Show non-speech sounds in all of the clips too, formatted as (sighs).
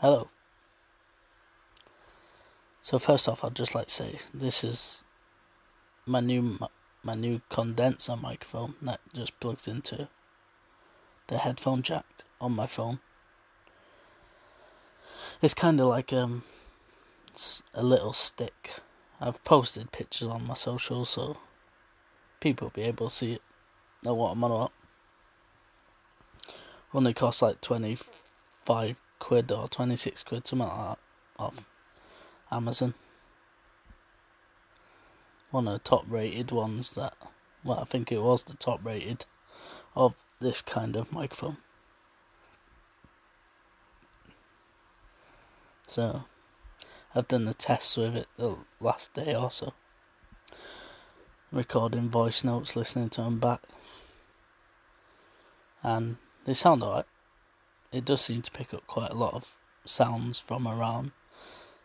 Hello. So first off, I'd just like to say this is my new my new condenser microphone that just plugs into the headphone jack on my phone. It's kind of like um a little stick. I've posted pictures on my social, so people will be able to see it, know what I'm on about. Only costs like 25 quid or 26 quid, something like that, off Amazon. One of the top rated ones that, well, I think it was the top rated of this kind of microphone. So, I've done the tests with it the last day or so. Recording voice notes, listening to them back. And they sound alright. It does seem to pick up quite a lot of sounds from around.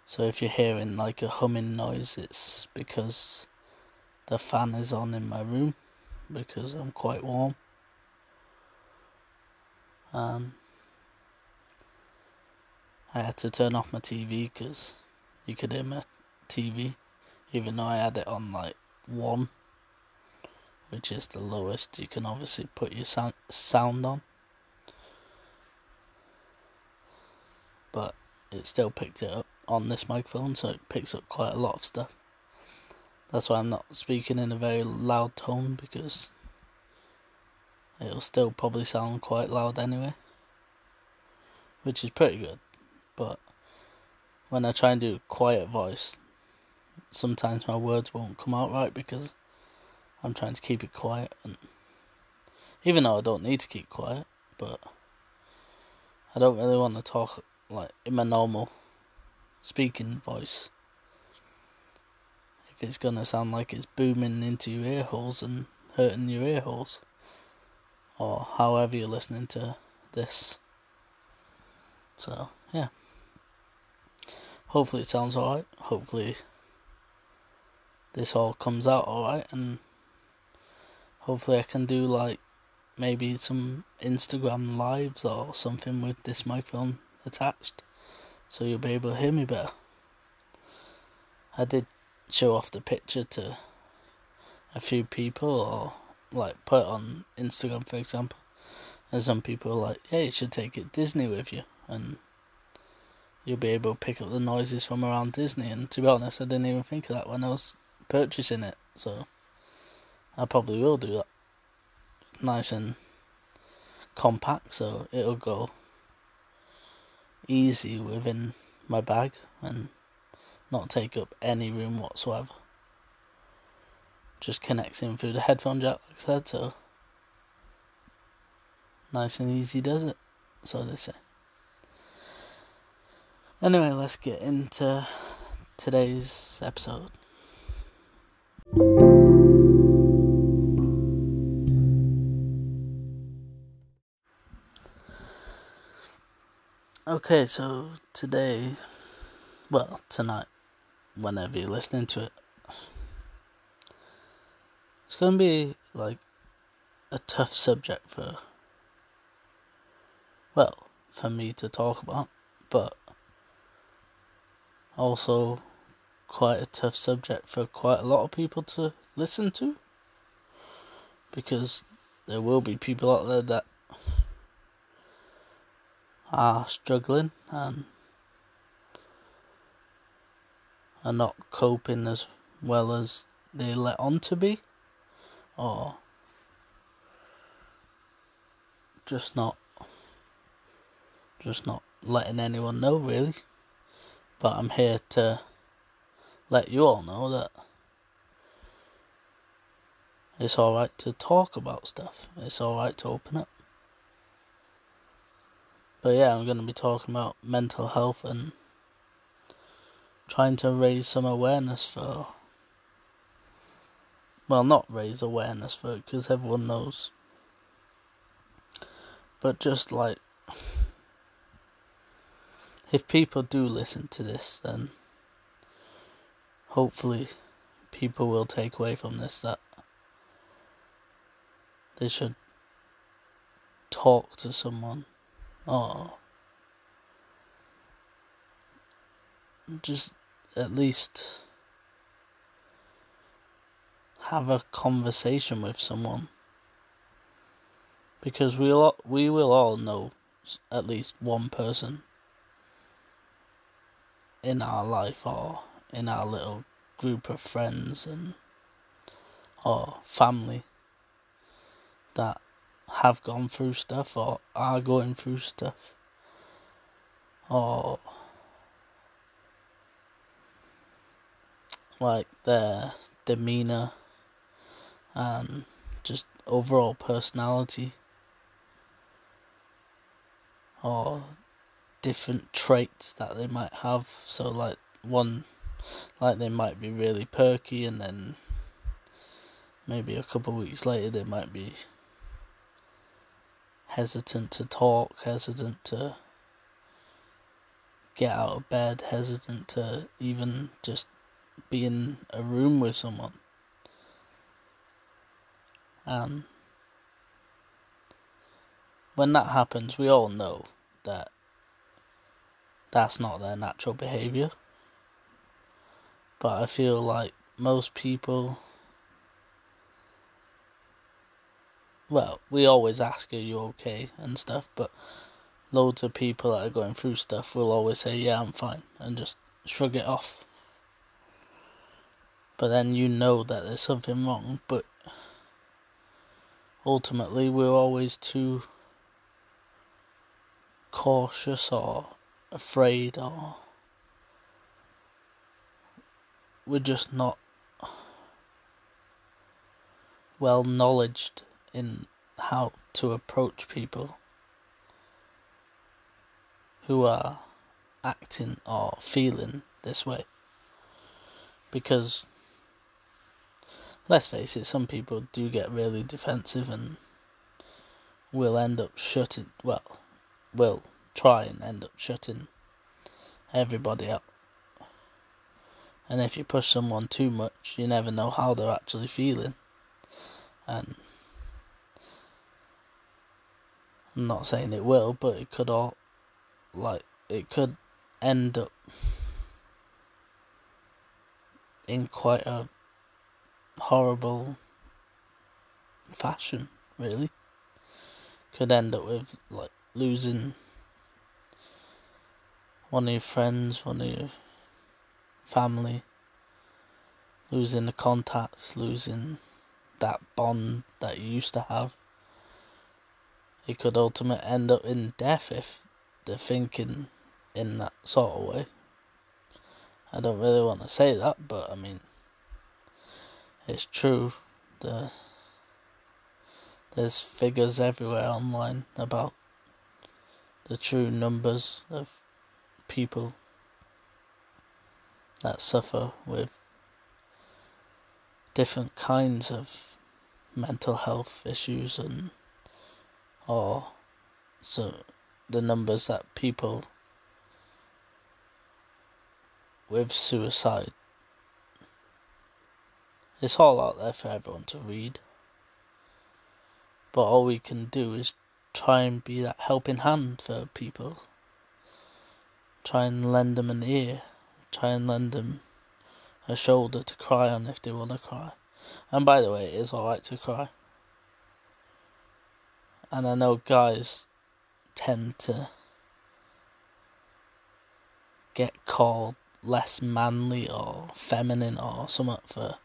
So if you're hearing like a humming noise, it's because the fan is on in my room because I'm quite warm. And I had to turn off my TV because you could hear my TV, even though I had it on like one, which is the lowest you can obviously put your sound on. but it still picked it up on this microphone, so it picks up quite a lot of stuff. That's why I'm not speaking in a very loud tone because it'll still probably sound quite loud anyway, which is pretty good. But when I try and do a quiet voice, sometimes my words won't come out right because I'm trying to keep it quiet, and even though I don't need to keep quiet, but I don't really want to talk like in my normal speaking voice. If it's gonna sound like it's booming into your ear holes and hurting your ear holes, or however you're listening to this. So yeah. Hopefully it sounds alright. Hopefully this all comes out alright and hopefully I can do like maybe some Instagram lives or something with this microphone attached, so you'll be able to hear me better. I did show off the picture to a few people, or like put it on Instagram, for example, and some people are like, "Yeah, you should take it Disney with you," and you'll be able to pick up the noises from around Disney. And to be honest, I didn't even think of that when I was purchasing it, so I probably will do that. Nice and compact, so it'll go easy within my bag and not take up any room whatsoever. Just connects in through the headphone jack, like I said, so nice and easy does it, so they say. Anyway, let's get into today's episode. Okay, so today, well, tonight, whenever you're listening to it, it's going to be like a tough subject for, well, for me to talk about, but also quite a tough subject for quite a lot of people to listen to because there will be people out there that are struggling and are not coping as well as they let on to be, or just not just not letting anyone know really. But I'm here to let you all know that it's alright to talk about stuff. It's alright to open up. But yeah, I'm going to be talking about mental health and trying to raise some awareness for. Well, not raise awareness for it because everyone knows. But just like. If people do listen to this, then hopefully people will take away from this that they should talk to someone Oh, just at least have a conversation with someone. Because we'll we will all know at least one person in our life or in our little group of friends and or family that have gone through stuff or are going through stuff or like their demeanor and just overall personality or different traits that they might have. So, like one, like they might be really perky, and then maybe a couple of weeks later they might be hesitant to talk, hesitant to get out of bed, hesitant to even just be in a room with someone. And when that happens, we all know that that's not their natural behavior. But I feel like most people. Well, we always ask, Are you okay? and stuff, but loads of people that are going through stuff will always say, Yeah, I'm fine, and just shrug it off. But then you know that there's something wrong, but ultimately we're always too cautious or afraid or we're just not well knowledged in how to approach people who are acting or feeling this way. Because, let's face it, some people do get really defensive and will end up shutting, well, will try and end up shutting everybody up. And if you push someone too much, you never know how they're actually feeling. And I'm not saying it will, but it could all, like, it could end up in quite a horrible fashion, really. Could end up with, like, losing one of your friends, one of your family, losing the contacts, losing that bond that you used to have. It could ultimately end up in death if they're thinking in that sort of way. I don't really want to say that, but I mean, it's true. The there's figures everywhere online about the true numbers of people that suffer with different kinds of mental health issues and or so the numbers that people with suicide it's all out there for everyone to read but all we can do is try and be that helping hand for people. Try and lend them an ear. Try and lend them a shoulder to cry on if they want to cry. And by the way, it is alright to cry. And I know guys tend to get called less manly or feminine or something for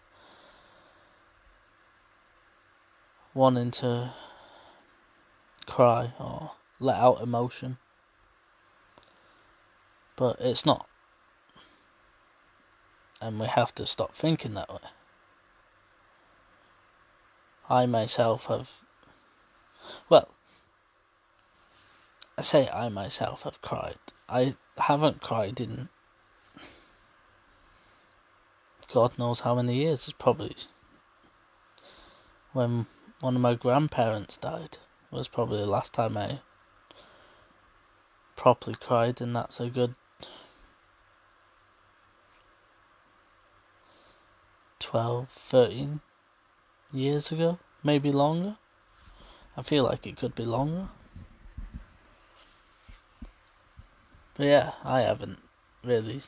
wanting to cry or let out emotion. But it's not. And we have to stop thinking that way. I myself have. Well, I say I myself have cried. I haven't cried in. God knows how many years. It's probably when one of my grandparents died was probably the last time I properly cried, and that's a good 12, 13 years ago, maybe longer. I feel like it could be longer. But yeah, I haven't really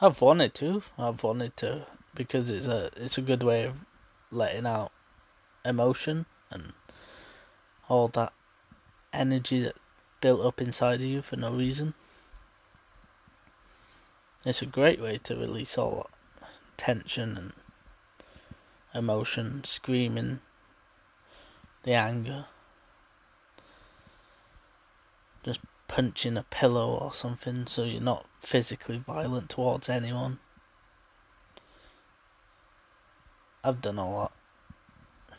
I've wanted to. I've wanted to because it's a it's a good way of letting out emotion and all that energy that built up inside of you for no reason. It's a great way to release all tension and emotion, screaming, the anger. Just punching a pillow or something so you're not physically violent towards anyone. I've done all that.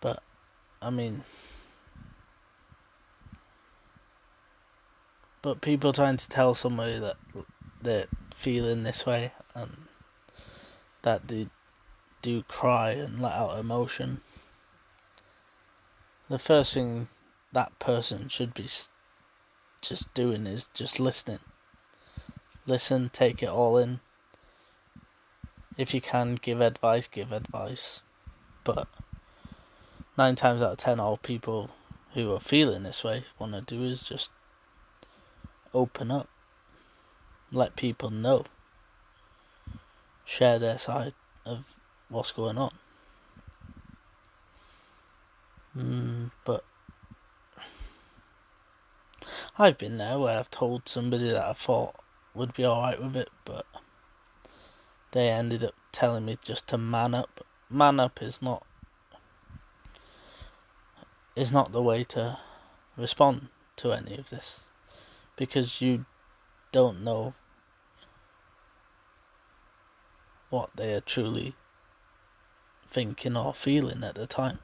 But, I mean, but people trying to tell somebody that they're feeling this way and that they do cry and let out emotion, the first thing that person should be just doing is just listening. Listen, take it all in. If you can give advice, give advice. But nine times out of ten, all people who are feeling this way want to do is just open up, let people know, share their side of what's going on. Mm, but I've been there where I've told somebody that I thought would be alright with it, but they ended up telling me just to man up. Man up is not is not the way to respond to any of this because you don't know what they are truly thinking or feeling at the time.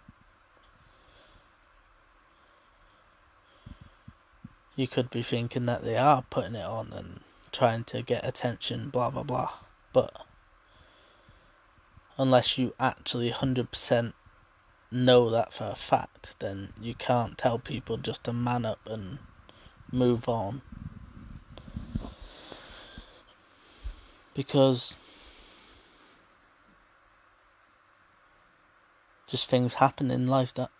You could be thinking that they are putting it on and trying to get attention, blah blah blah. But unless you actually 100% know that for a fact, then you can't tell people just to man up and move on. Because just things happen in life that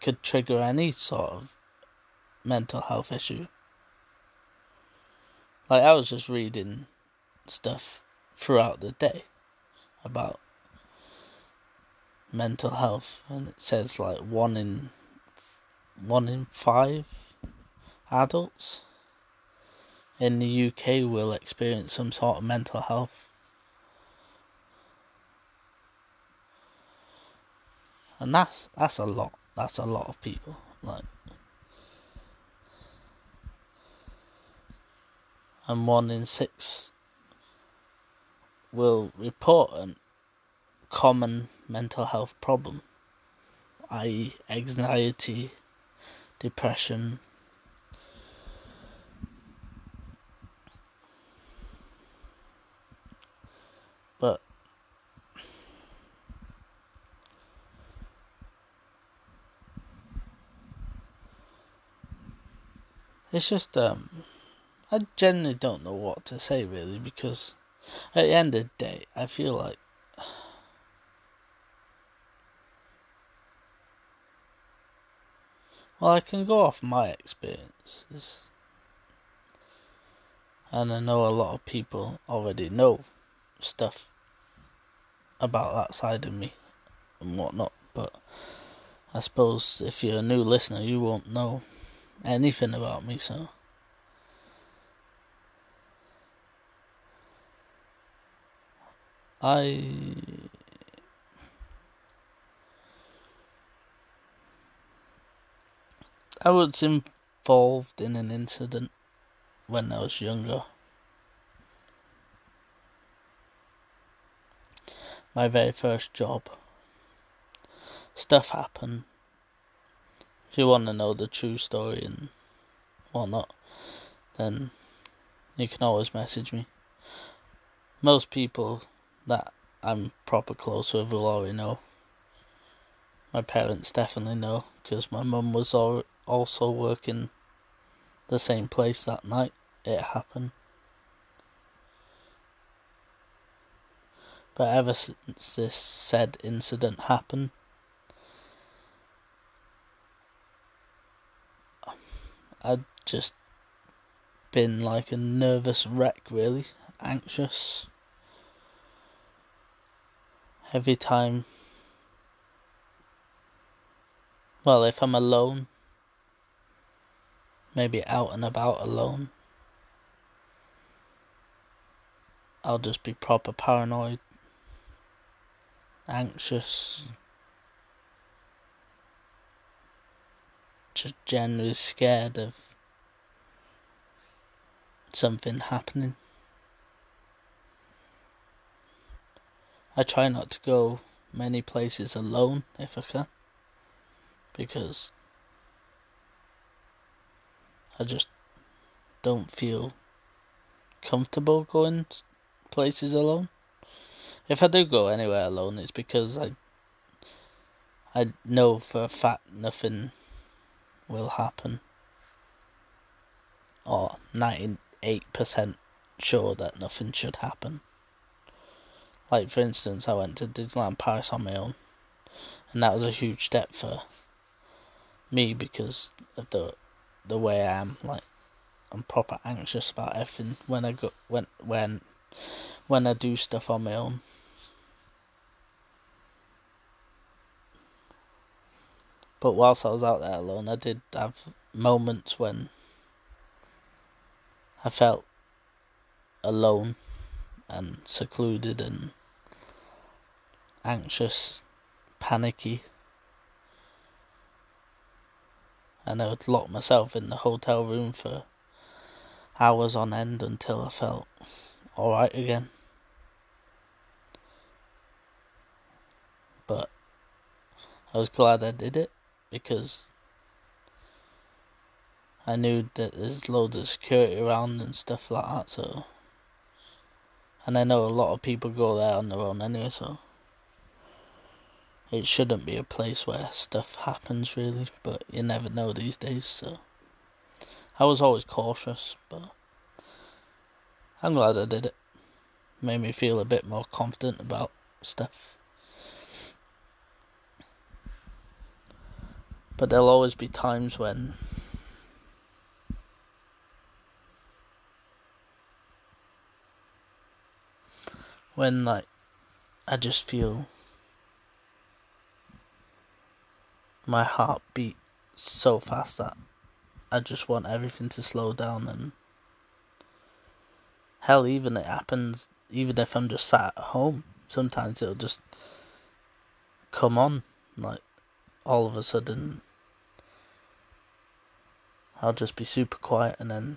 could trigger any sort of mental health issue. Like I was just reading stuff throughout the day about mental health and it says like one in one in five adults in the UK will experience some sort of mental health and that's that's a lot. That's a lot of people. Like, and one in six will report a common mental health problem, i.e., anxiety, depression. But It's just um, I generally don't know what to say really because at the end of the day, I feel like well, I can go off my experiences, and I know a lot of people already know stuff about that side of me and whatnot, but I suppose if you're a new listener, you won't know anything about me, so. I. I was involved in an incident when I was younger. My very first job. Stuff happened you want to know the true story and whatnot, then you can always message me. Most people that I'm proper close with will already know. My parents definitely know because my mum was also working the same place that night it happened. But ever since this said incident happened, I just been like a nervous wreck, really. Anxious. Every time. Well, if I'm alone, maybe out and about alone, I'll just be proper paranoid, anxious, just generally scared of something happening. I try not to go many places alone if I can because I just don't feel comfortable going places alone. If I do go anywhere alone, it's because I I know for a fact nothing will happen, or ninety eight percent sure that nothing should happen. Like for instance, I went to Disneyland Paris on my own, and that was a huge step for me because of the the way I am. Like I'm proper anxious about everything when I go when when when I do stuff on my own. But whilst I was out there alone, I did have moments when I felt alone and secluded and anxious, panicky. And I would lock myself in the hotel room for hours on end until I felt alright again. But I was glad I did it because I knew that there's loads of security around and stuff like that, so. And I know a lot of people go there on their own anyway, so. It shouldn't be a place where stuff happens, really, but you never know these days, so. I was always cautious, but. I'm glad I did it. Made me feel a bit more confident about stuff. But there'll always be times when when like I just feel my heart beat so fast that I just want everything to slow down and hell even it happens even if I'm just sat at home sometimes it'll just come on like all of a sudden I'll just be super quiet and then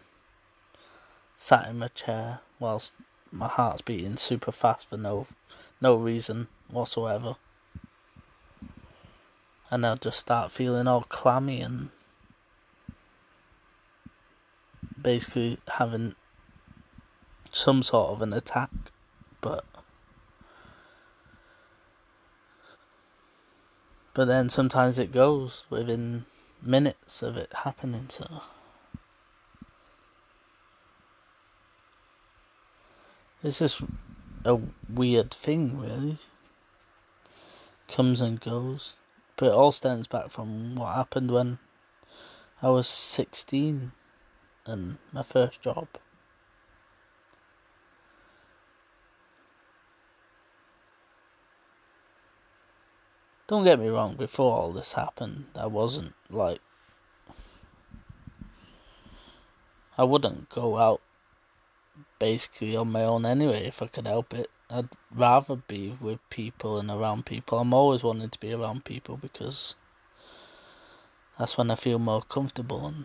sat in my chair whilst my heart's beating super fast for no no reason whatsoever. And I'll just start feeling all clammy and basically having some sort of an attack, but but then sometimes it goes within minutes of it happening. So it's just a weird thing, really. Comes and goes, but it all stems back from what happened when I was sixteen and my first job. Don't get me wrong, before all this happened, I wasn't like. I wouldn't go out basically on my own anyway if I could help it. I'd rather be with people and around people. I'm always wanting to be around people because that's when I feel more comfortable and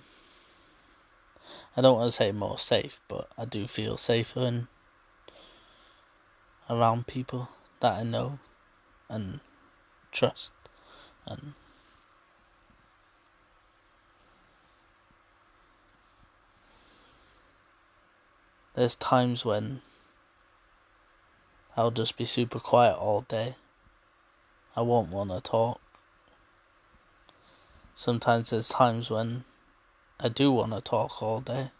I don't want to say more safe, but I do feel safer and around people that I know and trust and there's times when I'll just be super quiet all day. I won't want to talk. Sometimes there's times when I do want to talk all day.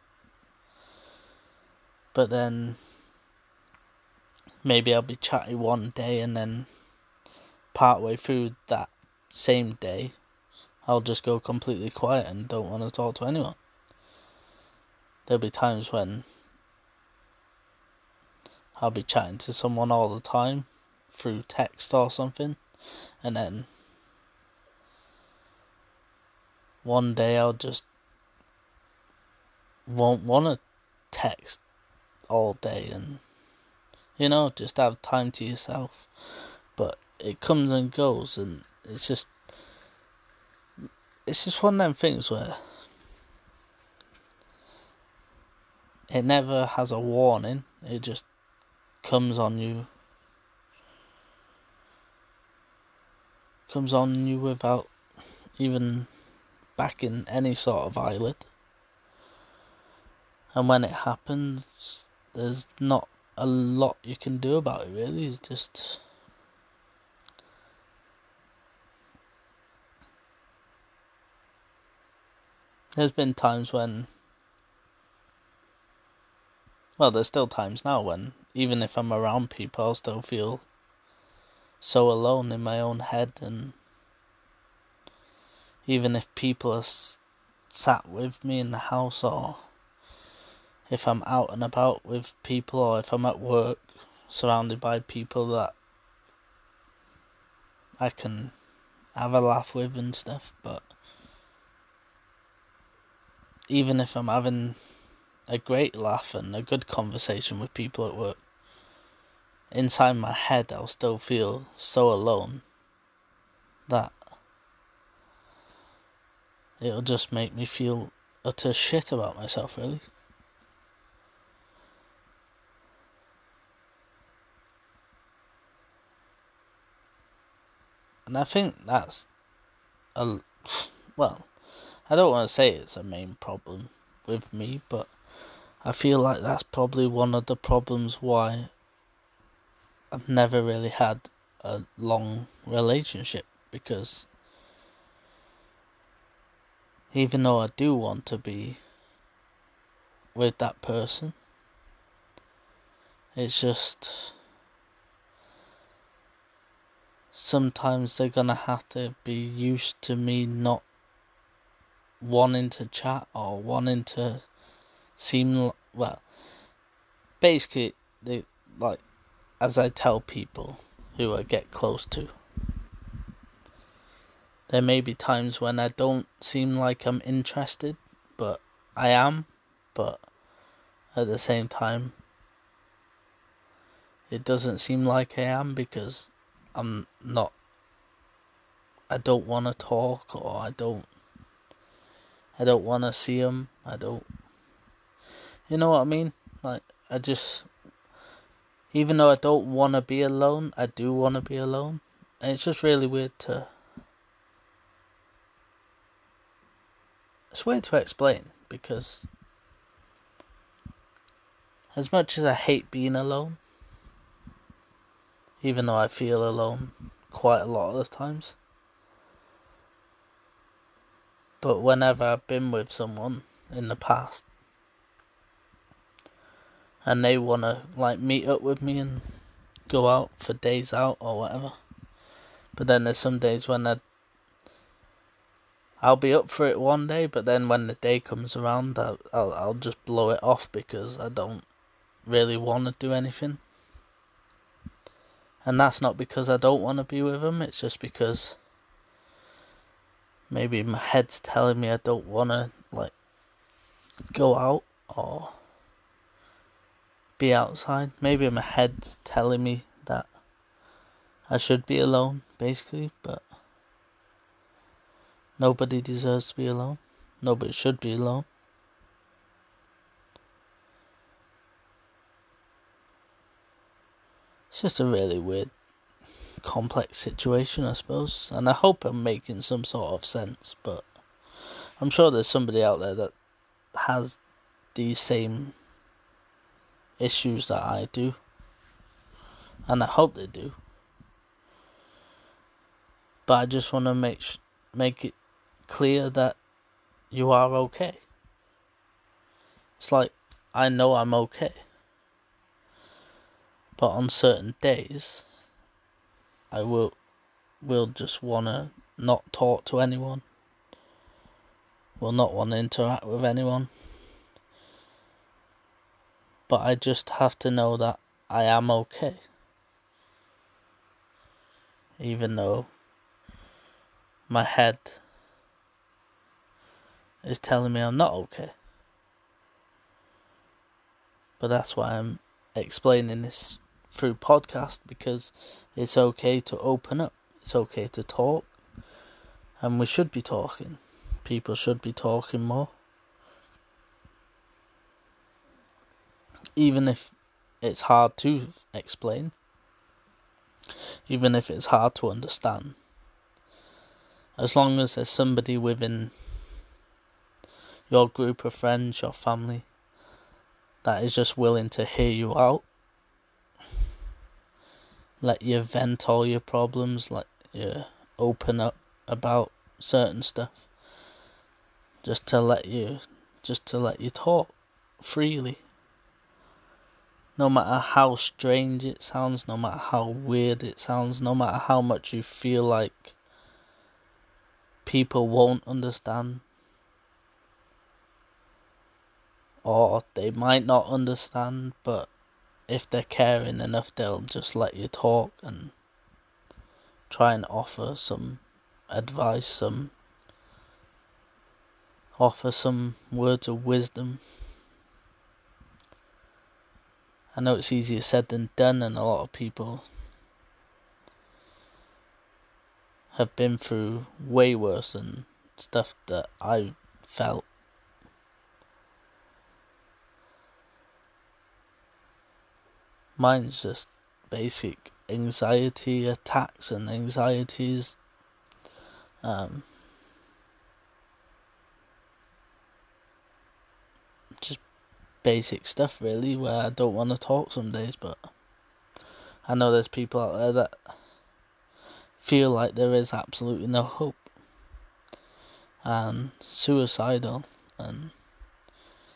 But then maybe I'll be chatty one day and then partway through that same day, I'll just go completely quiet and don't want to talk to anyone. there'll be times when I'll be chatting to someone all the time through text or something, and then one day I'll just won't want to text all day and you know just have time to yourself but it comes and goes and it's just it's just one of them things where it never has a warning. It just comes on you comes on you without even backing any sort of eyelid. And when it happens there's not a lot you can do about it really. It's just there's been times when well there's still times now when even if I'm around people, I'll still feel so alone in my own head. And even if people are sat with me in the house, or if I'm out and about with people, or if I'm at work surrounded by people that I can have a laugh with and stuff, but even if I'm having a great laugh and a good conversation with people at work, inside my head I'll still feel so alone that it'll just make me feel utter shit about myself, really. And I think that's a (sighs) well, I don't want to say it's a main problem with me, but I feel like that's probably one of the problems why I've never really had a long relationship because even though I do want to be with that person, it's just sometimes they're gonna have to be used to me not wanting to chat or wanting to seem well. Basically, they like as I tell people who I get close to. There may be times when I don't seem like I'm interested, but I am, but at the same time, it doesn't seem like I am because I'm not. I don't want to talk, or I don't. I don't want to see them. I don't. You know what I mean? Like I just even though I don't want to be alone, I do want to be alone. And it's just really weird to. It's weird to explain because. As much as I hate being alone, even though I feel alone quite a lot of the times, but whenever I've been with someone in the past, and they want to like meet up with me and go out for days out or whatever. But then there's some days when I I'll be up for it one day, but then when the day comes around, I'll I'll, I'll just blow it off because I don't really want to do anything. And that's not because I don't want to be with them. It's just because maybe my head's telling me I don't want to like go out or be outside. Maybe my head's telling me that I should be alone, basically, but nobody deserves to be alone. Nobody should be alone. It's just a really weird, complex situation, I suppose, and I hope I'm making some sort of sense, but I'm sure there's somebody out there that has these same issues that I do. And I hope they do. But I just want to make sh- make it clear that you are okay. It's like I know I'm okay. But on certain days I will will just wanna not talk to anyone. Will not want to interact with anyone But I just have to know that I am okay. Even though my head is telling me I'm not okay. But that's why I'm explaining this through podcast because it's okay to open up. It's okay to talk. And we should be talking. People should be talking more. Even if it's hard to explain. Even if it's hard to understand. As long as there's somebody within your group of friends, your family, that is just willing to hear you out. Let you vent all your problems, let you open up about certain stuff. Just to let you just to let you talk freely. No matter how strange it sounds, no matter how weird it sounds, no matter how much you feel like people won't understand, or they might not understand, but if they're caring enough, they'll just let you talk and try and offer some advice, some offer some words of wisdom. I know it's easier said than done, and a lot of people have been through way worse than stuff that I felt Mine's just basic anxiety attacks and anxieties. Um, just basic stuff, really, where I don't want to talk some days, but I know there's people out there that feel like there is absolutely no hope and suicidal. And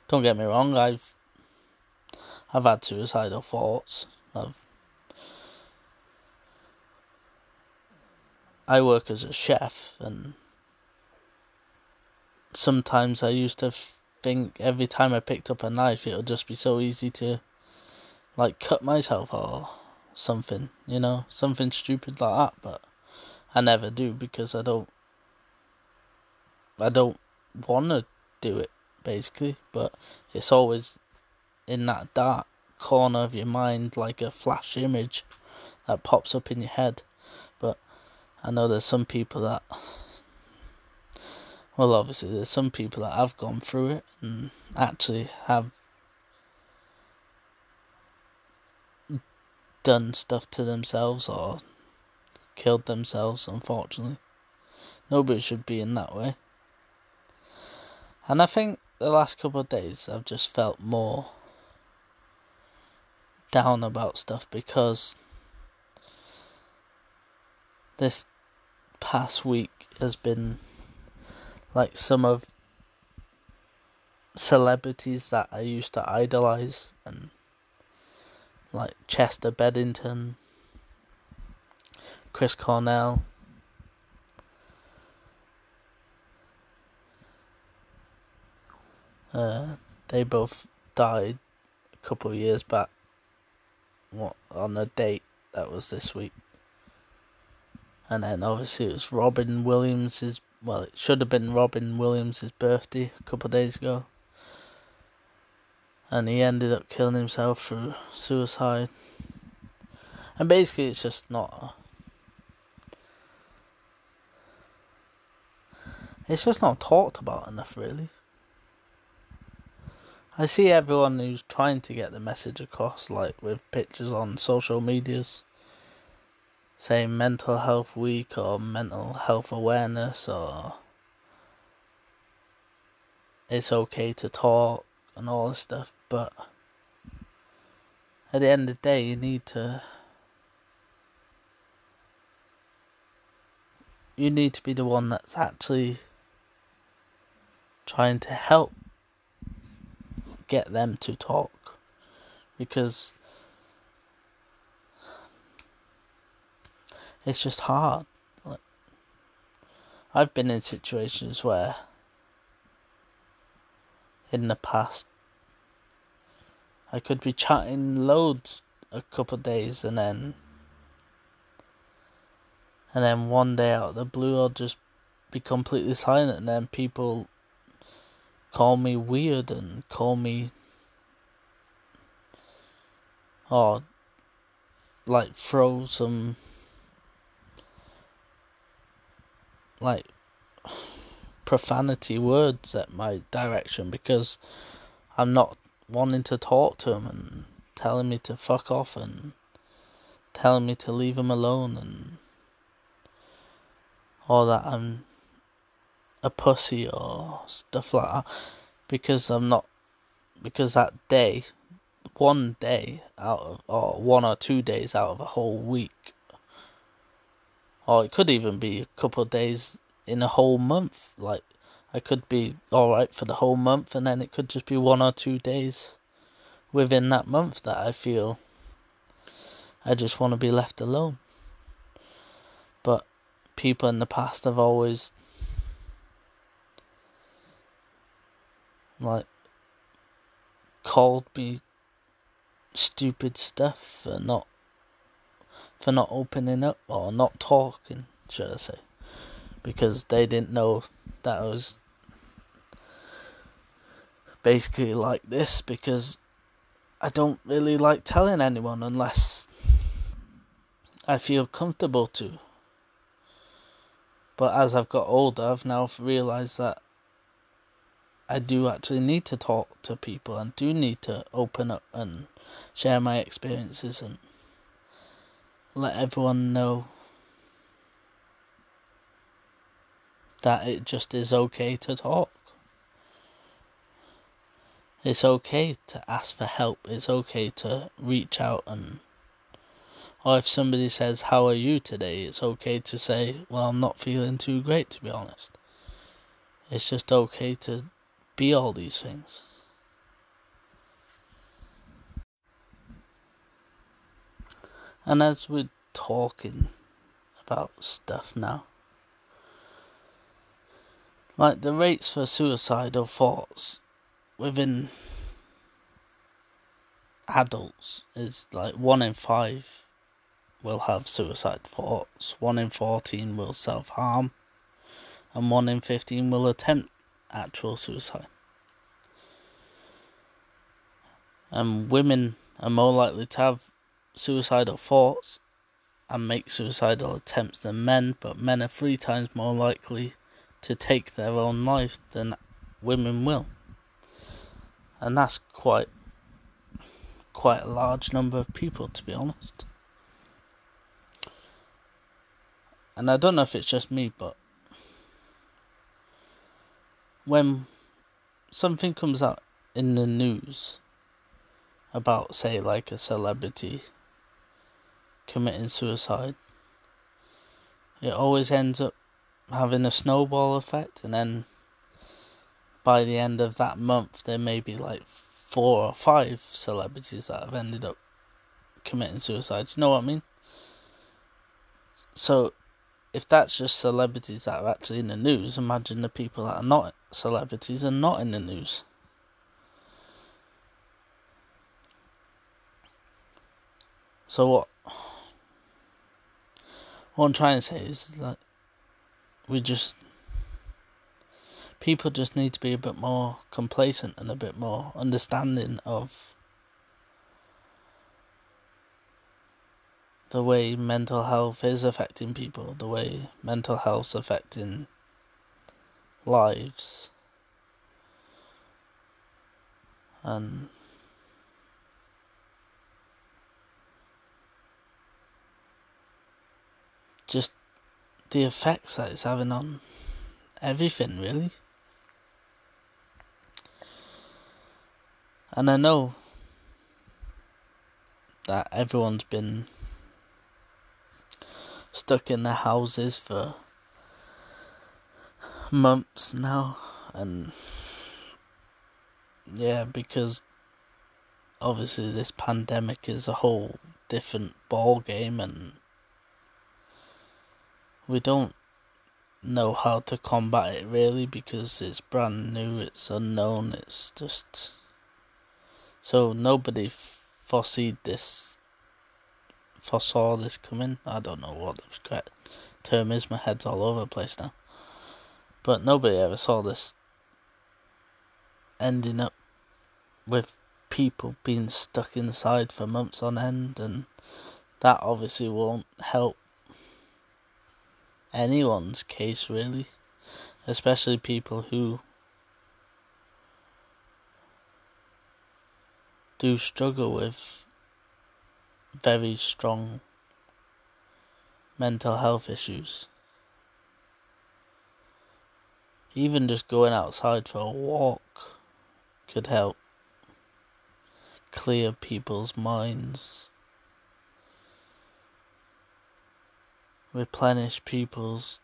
don't get me wrong, I've I've had suicidal thoughts. I've I work as a chef, and sometimes I used to think every time I picked up a knife, it would just be so easy to like cut myself or something, you know, something stupid like that. But I never do because I don't, I don't want to do it basically. But it's always in that dark corner of your mind like a flash image that pops up in your head. But I know there's some people that, well, obviously, there's some people that have gone through it and actually have done stuff to themselves or killed themselves, unfortunately. Nobody should be in that way. And I think the last couple of days I've just felt more down about stuff because this past week has been like some of celebrities that I used to idolize and like Chester Bennington, Chris Cornell. Uh, they both died a couple of years back what on a date that was this week. And then obviously it was Robin Williams's well, it should have been Robin Williams's birthday a couple of days ago. And he ended up killing himself through suicide. And basically it's just not it's just not talked about enough really. I see everyone who's trying to get the message across, like with pictures on social medias, saying mental health week or mental health awareness or it's okay to talk and all this stuff, but at the end of the day, you need to. You need to be the one that's actually trying to help get them to talk because it's just hard. Like, I've been in situations where in the past I could be chatting loads a couple of days and then and then one day out of the blue I'll just be completely silent and then people call me weird and call me or like throw some like profanity words at my direction because I'm not wanting to talk to him and telling me to fuck off and telling me to leave him alone and all that. I'm a pussy or stuff like that because I'm not because that day one day out of or one or two days out of a whole week or it could even be a couple of days in a whole month like I could be alright for the whole month and then it could just be one or two days within that month that I feel I just want to be left alone. But people in the past have always like called me stupid stuff for not for not opening up or not talking, should I say? Because they didn't know that I was basically like this because I don't really like telling anyone unless I feel comfortable to. But as I've got older, I've now realised that I do actually need to talk to people and do need to open up and share my experiences and let everyone know that it just is okay to talk. It's okay to ask for help. It's okay to reach out and or if somebody says, How are you today? It's okay to say, Well, I'm not feeling too great, to be honest. It's just okay to be all these things. And as we're talking about stuff now, like the rates for suicidal thoughts within adults is like one in five will have suicide thoughts, 1 in 14 will self harm, and 1 in 15 will attempt actual suicide. And women are more likely to have suicidal thoughts and make suicidal attempts than men, but men are three times more likely to take their own life than women will. And that's quite quite a large number of people to be honest. and I don't know if it's just me, but when something comes out in the news about, say, like a celebrity committing suicide, it always ends up having a snowball effect, and then by the end of that month, there may be like four or five celebrities that have ended up committing suicide. You know what I mean? So if that's just celebrities that are actually in the news, imagine the people that are not celebrities and not in the news. So what? What I'm trying to say is that we just people just need to be a bit more complacent and a bit more understanding of the way mental health is affecting people, the way mental health's affecting lives. And just the effects that it's having on everything, really. And I know that everyone's been stuck in their houses for months now, and yeah, because obviously this pandemic is a whole different ball game, and we don't know how to combat it really because it's brand new, it's unknown, it's just So nobody foresaw this, foresaw this coming. I don't know what the term is. My head's all over the place now. But nobody ever saw this ending up with people being stuck inside for months on end, and that obviously won't help anyone's case really, especially people who do struggle with very strong mental health issues. Even just going outside for a walk could help clear people's minds, replenish people's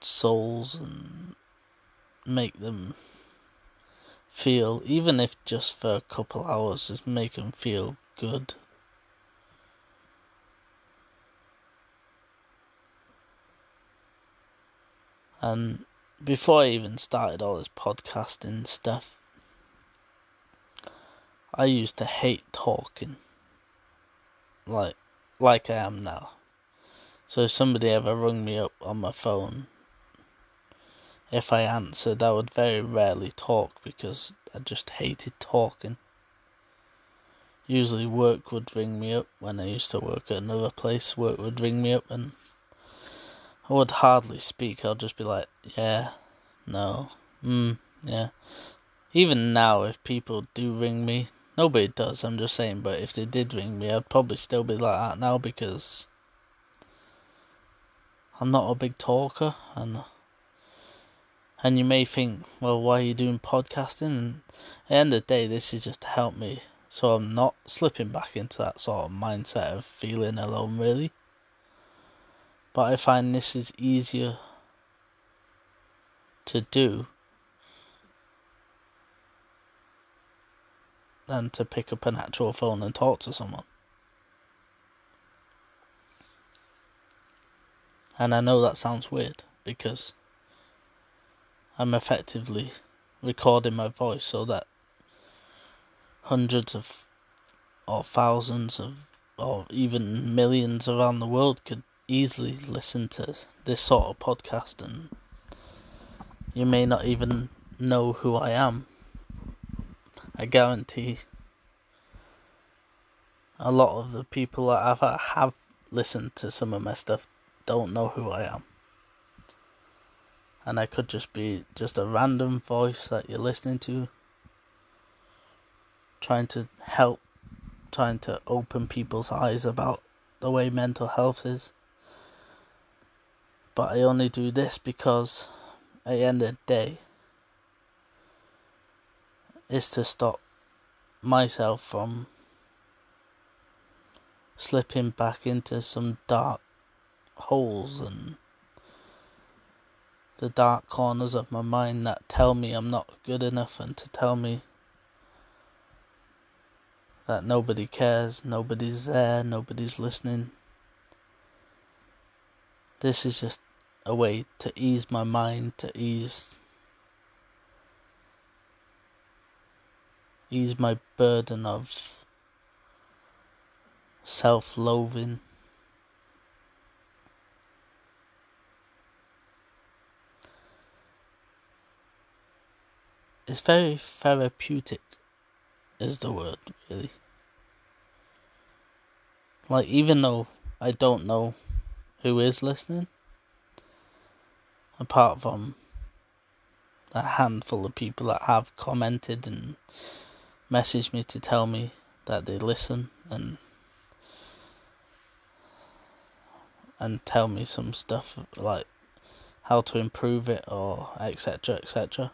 souls, and make them feel, even if just for a couple hours, just make them feel good. And before I even started all this podcasting stuff, I used to hate talking. Like like I am now. So if somebody ever rung me up on my phone, if I answered I would very rarely talk because I just hated talking. Usually work would ring me up when I used to work at another place, work would ring me up and I would hardly speak, I'd just be like, Yeah, no, mm, yeah. Even now if people do ring me, Nobody does, I'm just saying, but if they did ring me, I'd probably still be like that now because I'm not a big talker and and you may think, well, why are you doing podcasting? And at the end of the day, this is just to help me so I'm not slipping back into that sort of mindset of feeling alone, really. But I find this is easier to do than to pick up an actual phone and talk to someone. And I know that sounds weird because I'm effectively recording my voice so that hundreds of or thousands of or even millions around the world could easily listen to this sort of podcast and you may not even know who I am I guarantee a lot of the people that I've, have listened to some of my stuff don't know who I am. And I could just be just a random voice that you're listening to, trying to help, trying to open people's eyes about the way mental health is. But I only do this because at the end of the day, is to stop myself from slipping back into some dark holes and the dark corners of my mind that tell me I'm not good enough and to tell me that nobody cares, nobody's there, nobody's listening. This is just a way to ease my mind, to ease ease my burden of self loathing. It's very therapeutic, is the word, really. Like, even though I don't know who is listening, apart from a handful of people that have commented and messaged me to tell me that they listen and and tell me some stuff like how to improve it or etc etc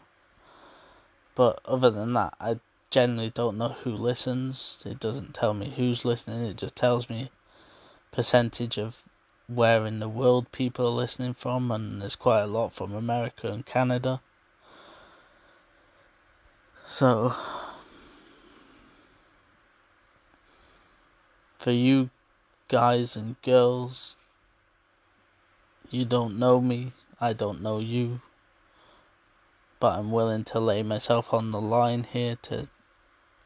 but other than that i generally don't know who listens. It doesn't tell me who's listening. It just tells me percentage of where in the world people are listening from and there's quite a lot from america and canada. So for you guys and girls, you don't know me, I don't know you, but I'm willing to lay myself on the line here to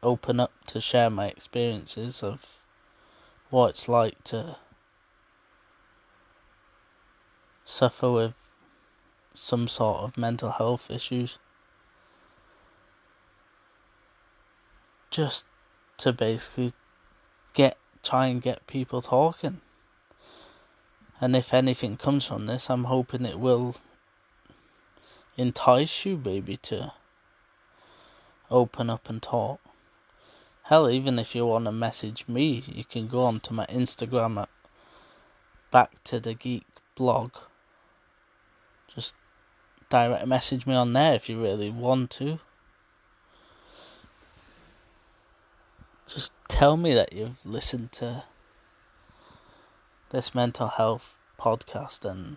open up to share my experiences of what it's like to suffer with some sort of mental health issues. Just to basically get try and get people talking. And if anything comes from this, I'm hoping it will entice you maybe to open up and talk. Hell, even if you want to message me, you can go on to my Instagram at Back to the Geek blog. Direct message me on there if you really want to. Just tell me that you've listened to this mental health podcast and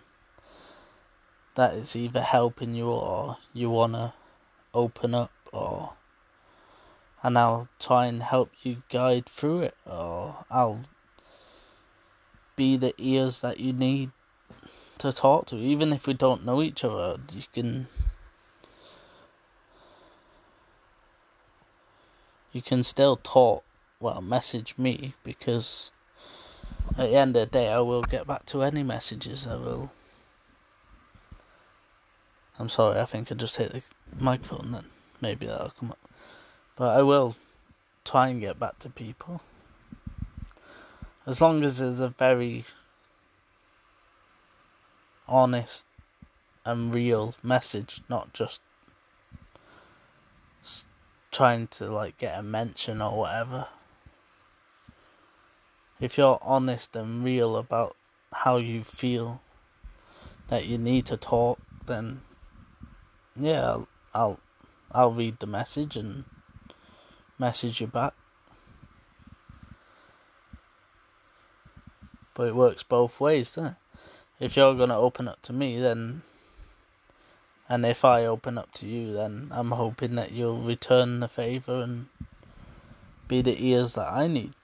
that is either helping you or you want to open up or and I'll try and help you guide through it or I'll be the ears that you need to talk to even if we don't know each other you can you can still talk well message me because at the end of the day I will get back to any messages I will. I'm sorry I think I just hit the microphone then. Maybe that'll come up. But I will try and get back to people. As long as there's a very honest and real message, not just trying to like get a mention or whatever. If you're honest and real about how you feel that you need to talk, then yeah, I'll I'll, read the message and message you back. But it works both ways, doesn't it? If you're going to open up to me, then. And if I open up to you, then I'm hoping that you'll return the favour and be the ears that I need.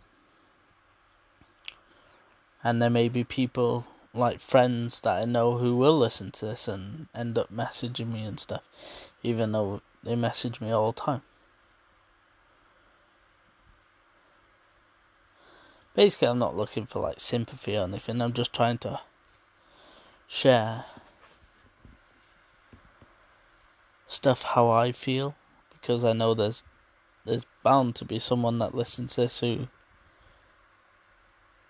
And there may be people like friends that I know who will listen to this and end up messaging me and stuff, even though they message me all the time. Basically, I'm not looking for like sympathy or anything, I'm just trying to share stuff how I feel because I know there's there's bound to be someone that listens to this who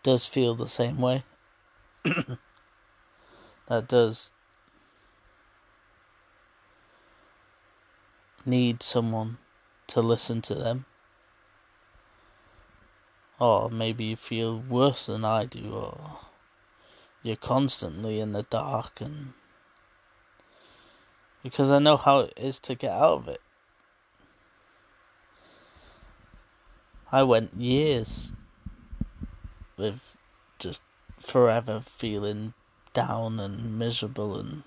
does feel the same way. (coughs) that does need someone to listen to them. Or maybe you feel worse than I do, or you're constantly in the dark and because I know how it is to get out of it. I went years with just forever feeling down and miserable and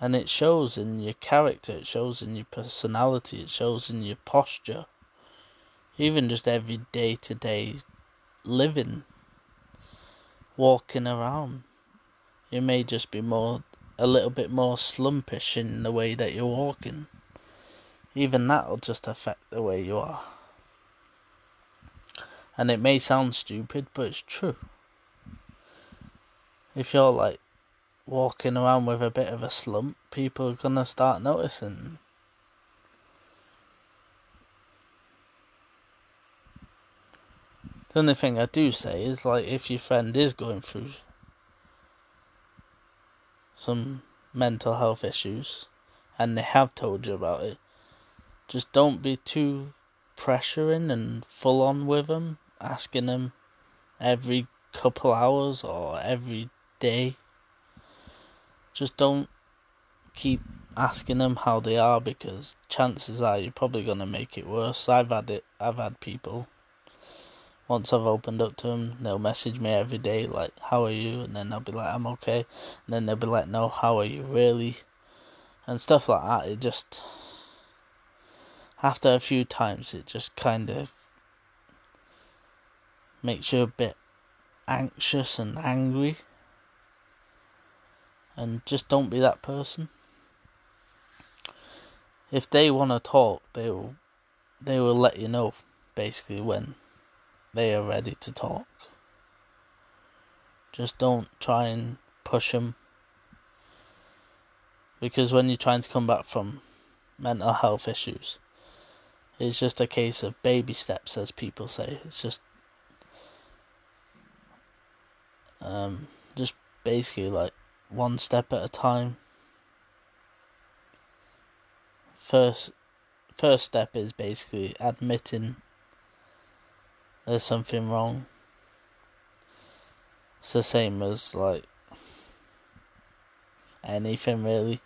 and it shows in your character, it shows in your personality, it shows in your posture. Even just every day to day living walking around. You may just be more, a little bit more slumpish in the way that you're walking. Even that'll just affect the way you are. And it may sound stupid, but it's true. If you're like walking around with a bit of a slump, people are gonna start noticing. The only thing I do say is like if your friend is going through some mental health issues and they have told you about it, just don't be too pressuring and full on with them, asking them every couple hours or every day. Just don't keep asking them how they are because chances are you're probably going to make it worse. I've had it, I've had people once I've opened up to them, they'll message me every day, like, how are you? And then I'll be like, I'm okay. And then they'll be like, no, how are you really? And stuff like that. It just, after a few times, it just kind of makes you a bit anxious and angry. And just don't be that person. if they want to talk, they will they will let you know basically when they are ready to talk. Just don't try and push them because when you're trying to come back from mental health issues, it's just a case of baby steps, as people say. It's just, um, just basically like one step at a time. First, first step is basically admitting there's something wrong. It's the same as like anything really.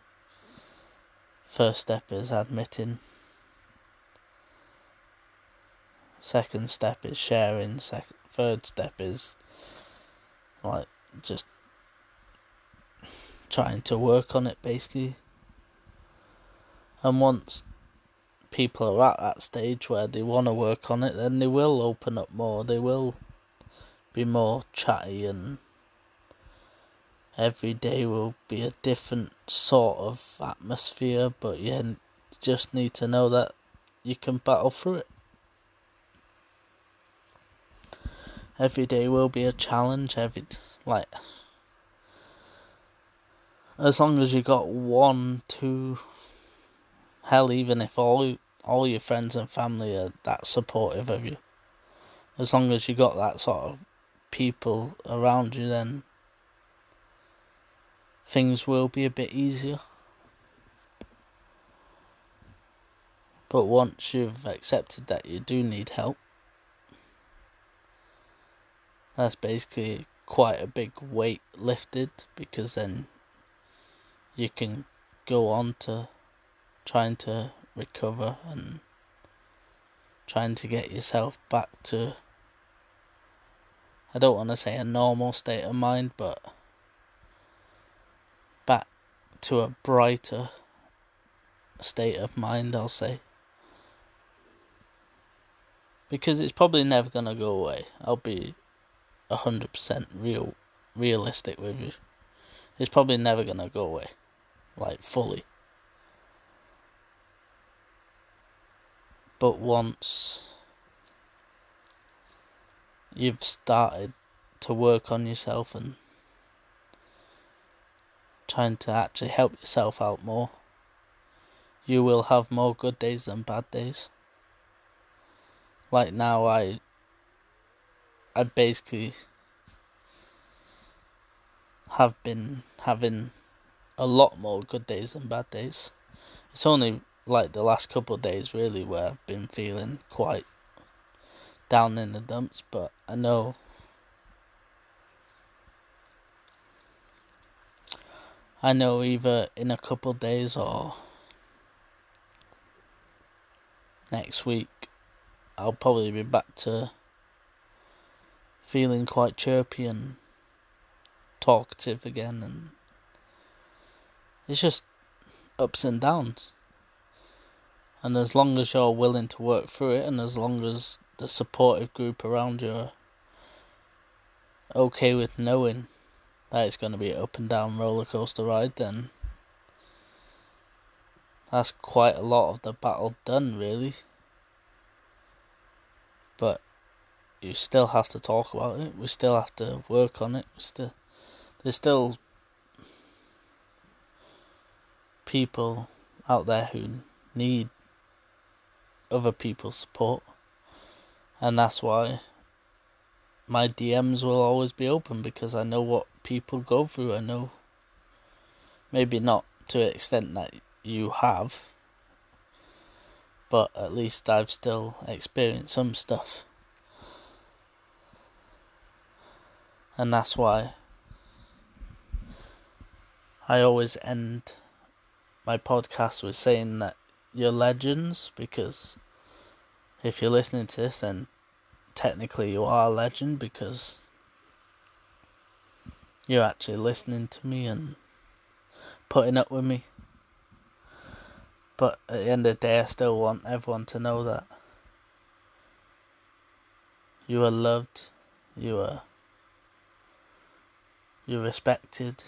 First step is admitting Second step is sharing. Second, third step is like just trying to work on it basically. And once people are at that stage where they want to work on it, then they will open up more. They will be more chatty, and every day will be a different sort of atmosphere. But you just need to know that you can battle through it. every day will be a challenge. Every like as long as you got one, two, hell, even if all all your friends and family are that supportive of you, as long as you got that sort of people around you, then things will be a bit easier. But once you've accepted that you do need help, that's basically quite a big weight lifted because then you can go on to trying to recover and trying to get yourself back to I don't want to say a normal state of mind but back to a brighter state of mind I'll say because it's probably never going to go away I'll be hundred percent real realistic with you. It's probably never gonna go away, like fully. But once you've started to work on yourself and trying to actually help yourself out more, you will have more good days than bad days. Like now, I I basically have been having a lot more good days than bad days. It's only like the last couple of days really where I've been feeling quite down in the dumps, but I know I know either in a couple of days or next week I'll probably be back to feeling quite chirpy and talkative again, and it's just ups and downs. And as long as you're willing to work through it, and as long as the supportive group around you are okay with knowing that it's going to be an up and down roller coaster ride, then that's quite a lot of the battle done, really. But you still have to talk about it. We still have to work on it. We still, there's still people out there who need other people's support, and that's why my DMs will always be open because I know what people go through. I know maybe not to the extent that you have, but at least I've still experienced some stuff. and that's why I always end my podcast with saying that you're legends because if you're listening to this, then technically you are a legend because you're actually listening to me and putting up with me. But at the end of the day, I still want everyone to know that you are loved, you are you're respected.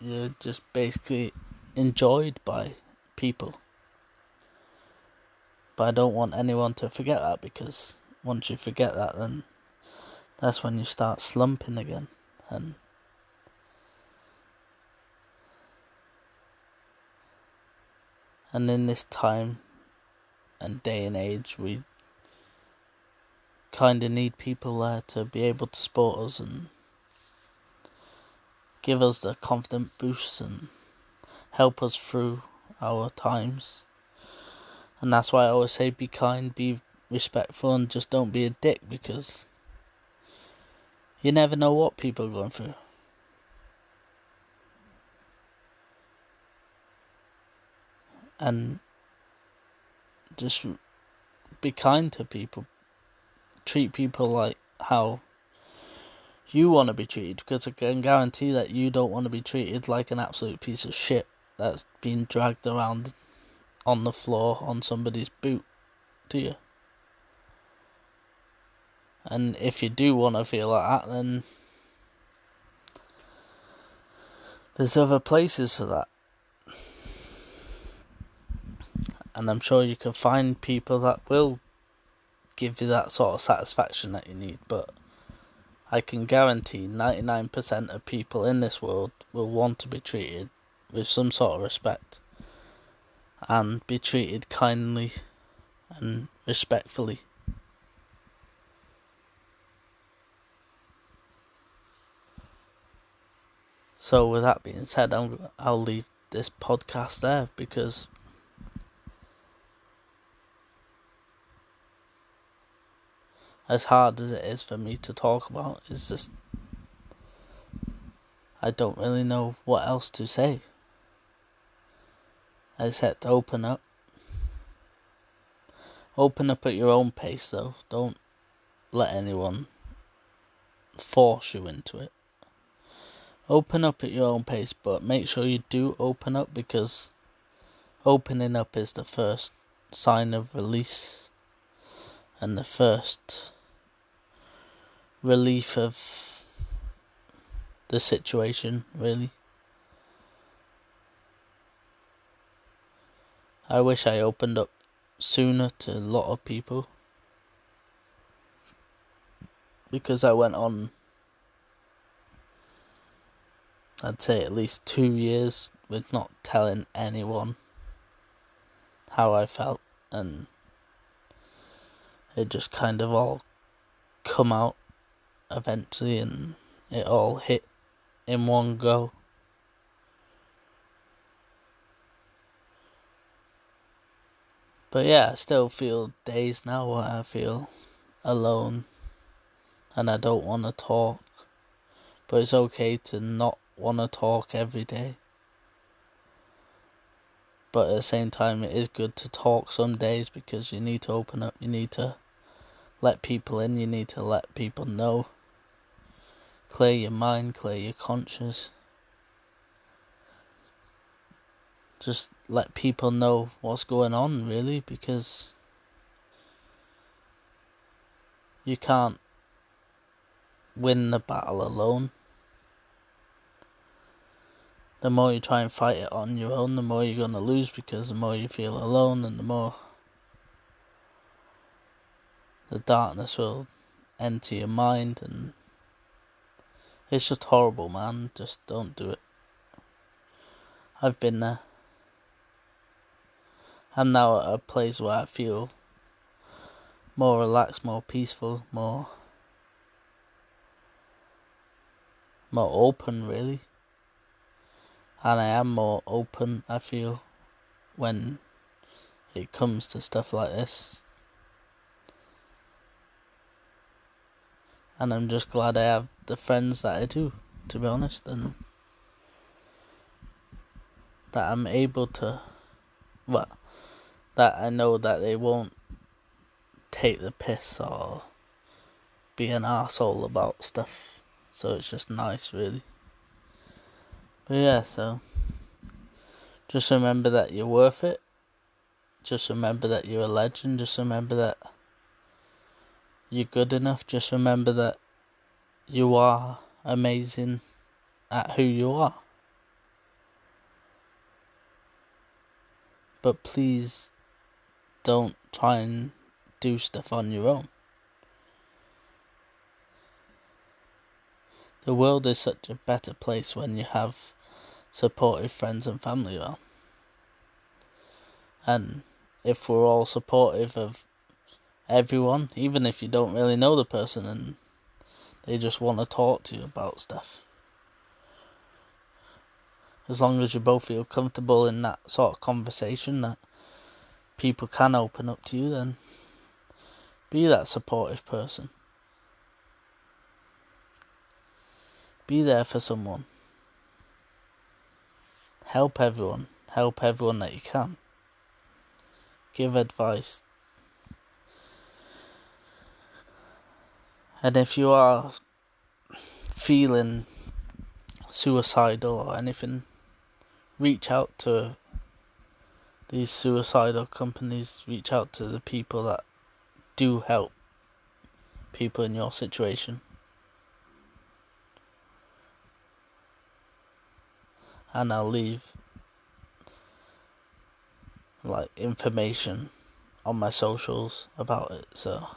You're just basically enjoyed by people. But I don't want anyone to forget that because once you forget that, then that's when you start slumping again. And and in this time and day and age, we kind of need people there to be able to support us and give us the confident boost and help us through our times. And that's why I always say be kind, be respectful, and just don't be a dick because you never know what people are going through. And just be kind to people. Treat people like how you want to be treated because I can guarantee that you don't want to be treated like an absolute piece of shit that's being dragged around on the floor on somebody's boot, do you? And if you do want to feel like that, then there's other places for that. And I'm sure you can find people that will give you that sort of satisfaction that you need, but I can guarantee 99% of people in this world will want to be treated with some sort of respect and be treated kindly and respectfully. So, with that being said, i will leave this podcast there because as hard as it is for me to talk about, it's just I don't really know what else to say. Except open up. Open up at your own pace though. Don't let anyone force you into it. Open up at your own pace, but make sure you do open up because opening up is the first sign of release and the first relief of the situation, really. I wish I opened up sooner to a lot of people because I went on, I'd say at least two years with not telling anyone how I felt, and it just kind of all come out eventually, and it all hit in one go. But yeah, I still feel days now where I feel alone and I don't want to talk. But it's okay to not want to talk every day. But at the same time, it is good to talk some days because you need to open up, you need to let people in, you need to let people know Clear your mind, clear your conscience. Just let people know what's going on, really, because you can't win the battle alone. The more you try and fight it on your own, the more you're going to lose because the more you feel alone and the more the darkness will enter your mind and it's just horrible, man. Just don't do it. I've been there. I'm now at a place where I feel more relaxed, more peaceful, more more open really. And I am more open, I feel, when it comes to stuff like this. And I'm just glad I have the friends that I do, to be honest, and that I'm able to, well, that I know that they won't take the piss or be an asshole about stuff. So it's just nice, really. But yeah, so just remember that you're worth it. Just remember that you're a legend. Just remember that you're good enough. Just remember that you are amazing at who you are. But please don't try and do stuff on your own. The world is such a better place when you have supportive friends and family around. And if we're all supportive of everyone, even if you don't really know the person and they just want to talk to you about stuff. As long as you both feel comfortable in that sort of conversation that people can open up to you, then be that supportive person. Be there for someone. Help everyone. Help everyone that you can. Give advice. And if you are feeling suicidal or anything, reach out to these suicidal companies, reach out to the people that do help people in your situation. And I'll leave like information on my socials about it, so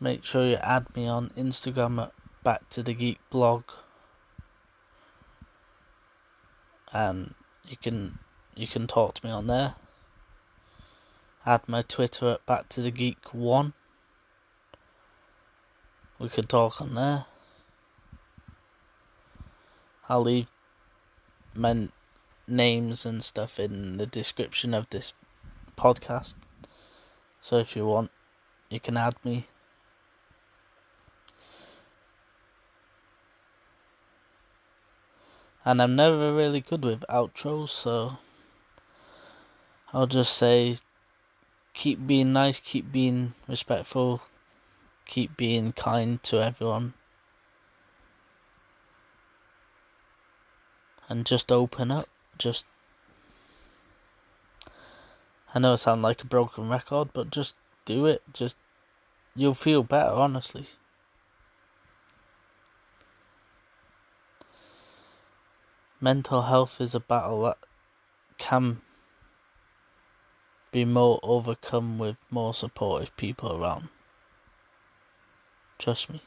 make sure you add me on Instagram at Back to the Geek blog and you can you can talk to me on there. Add my Twitter at Back to the Geek One. We could talk on there. I'll leave my names and stuff in the description of this podcast. So if you want, you can add me. And I'm never really good with outros, so I'll just say keep being nice, keep being respectful, keep being kind to everyone. And just open up. Just. I know it sounds like a broken record, but just do it. Just. You'll feel better, honestly. Mental health is a battle that can be more overcome with more supportive people around. Trust me.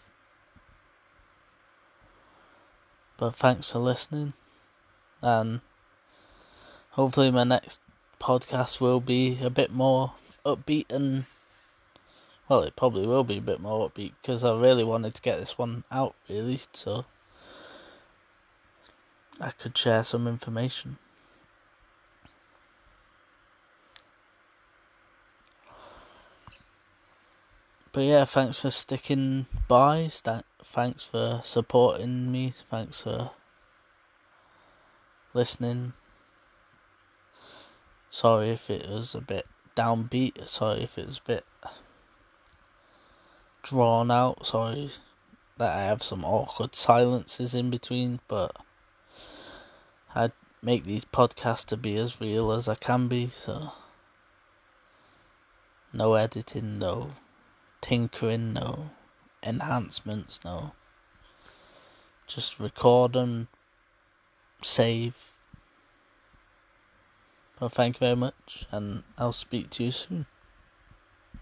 But thanks for listening, and hopefully, my next podcast will be a bit more upbeat and well, it probably will be a bit more upbeat because I really wanted to get this one out, really, so I could share some information. but yeah, thanks for sticking by. Thanks for supporting me. Thanks for listening. Sorry if it was a bit downbeat. Sorry if it was a bit drawn out. Sorry that I have some awkward silences in between, but I make these podcasts to be as real as I can be, so no editing, no tinkering, no enhancements, no. Just record and save. Well, thank you very much, and I'll speak to you soon.